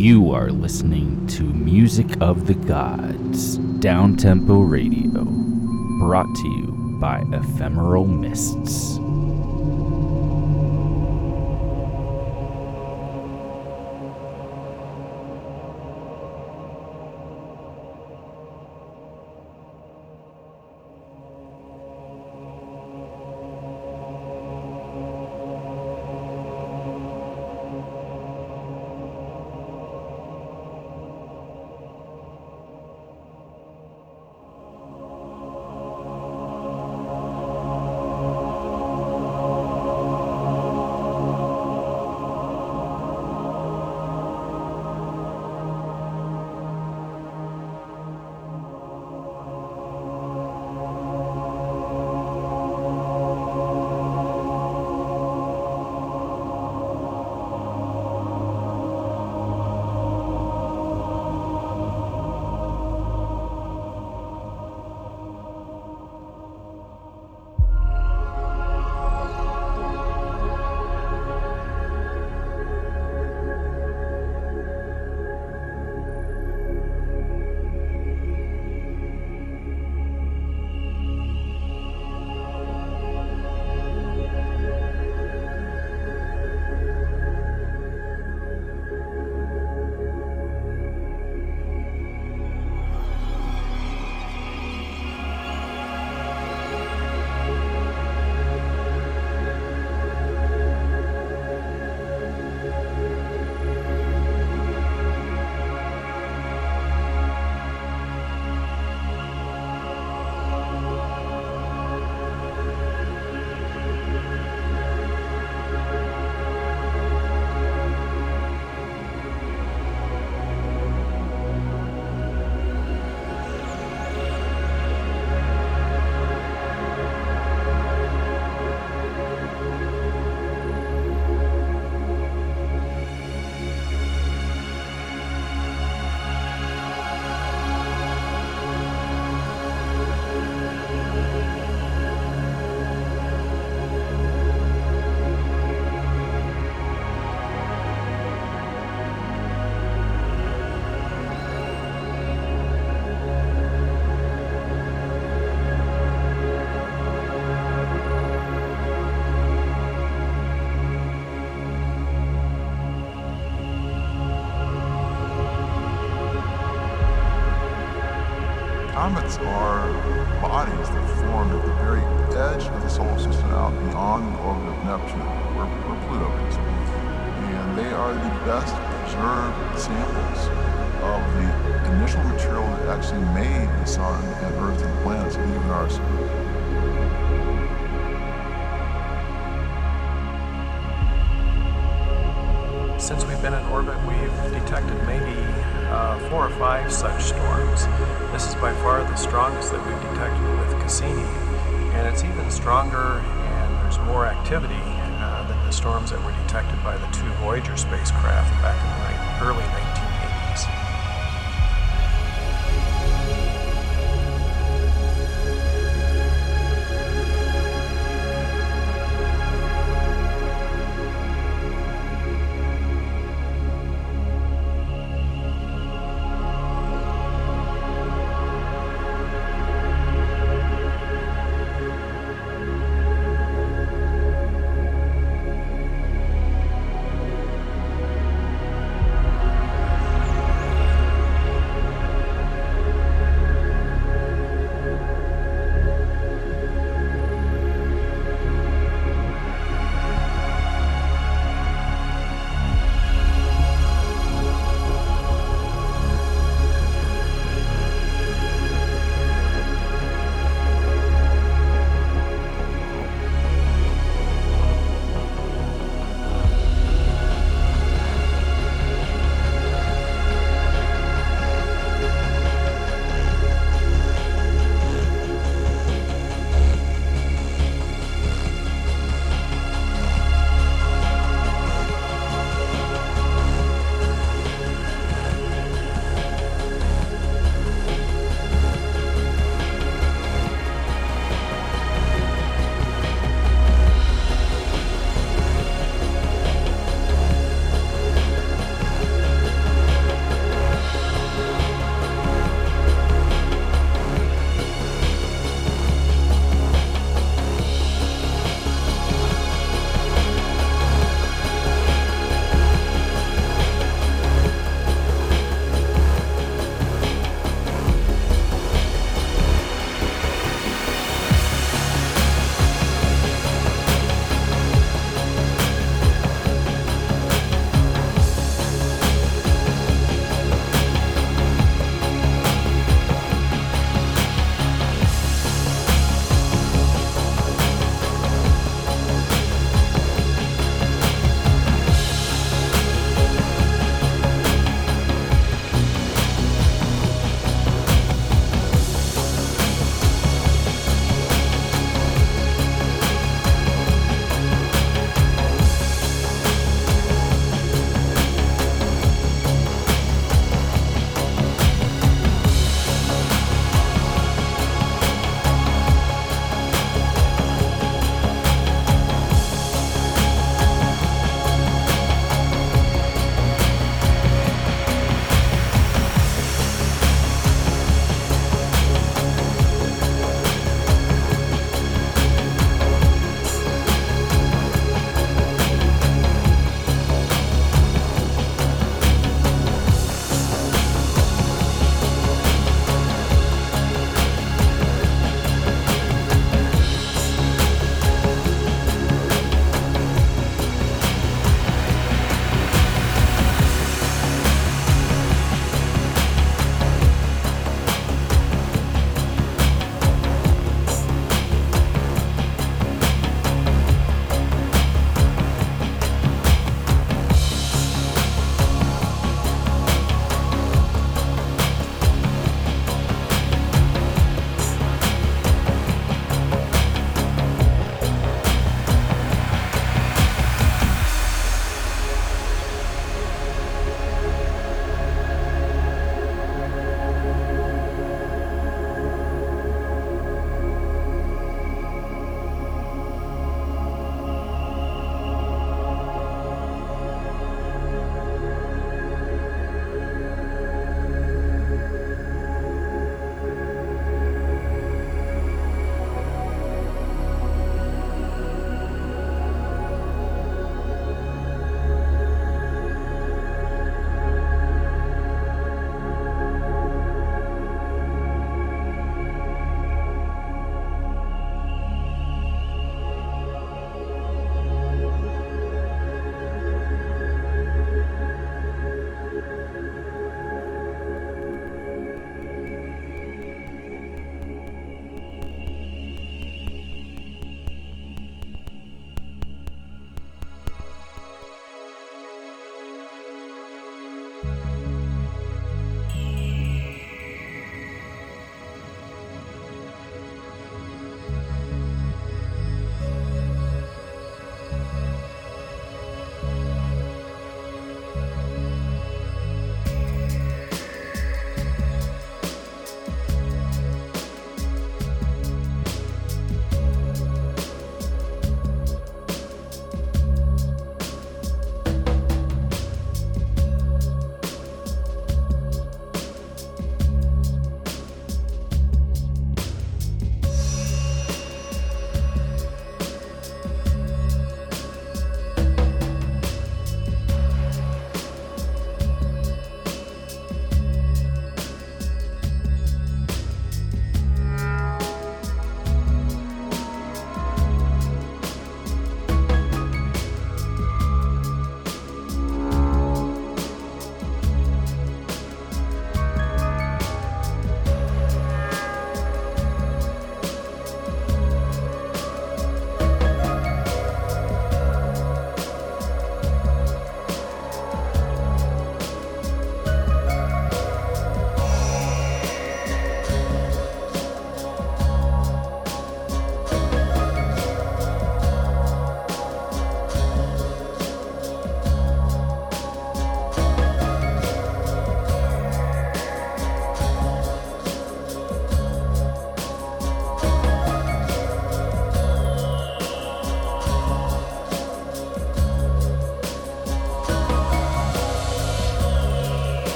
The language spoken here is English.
You are listening to Music of the Gods, Downtempo Radio, brought to you by Ephemeral Mists. best preserved samples of the initial material that actually made the sun.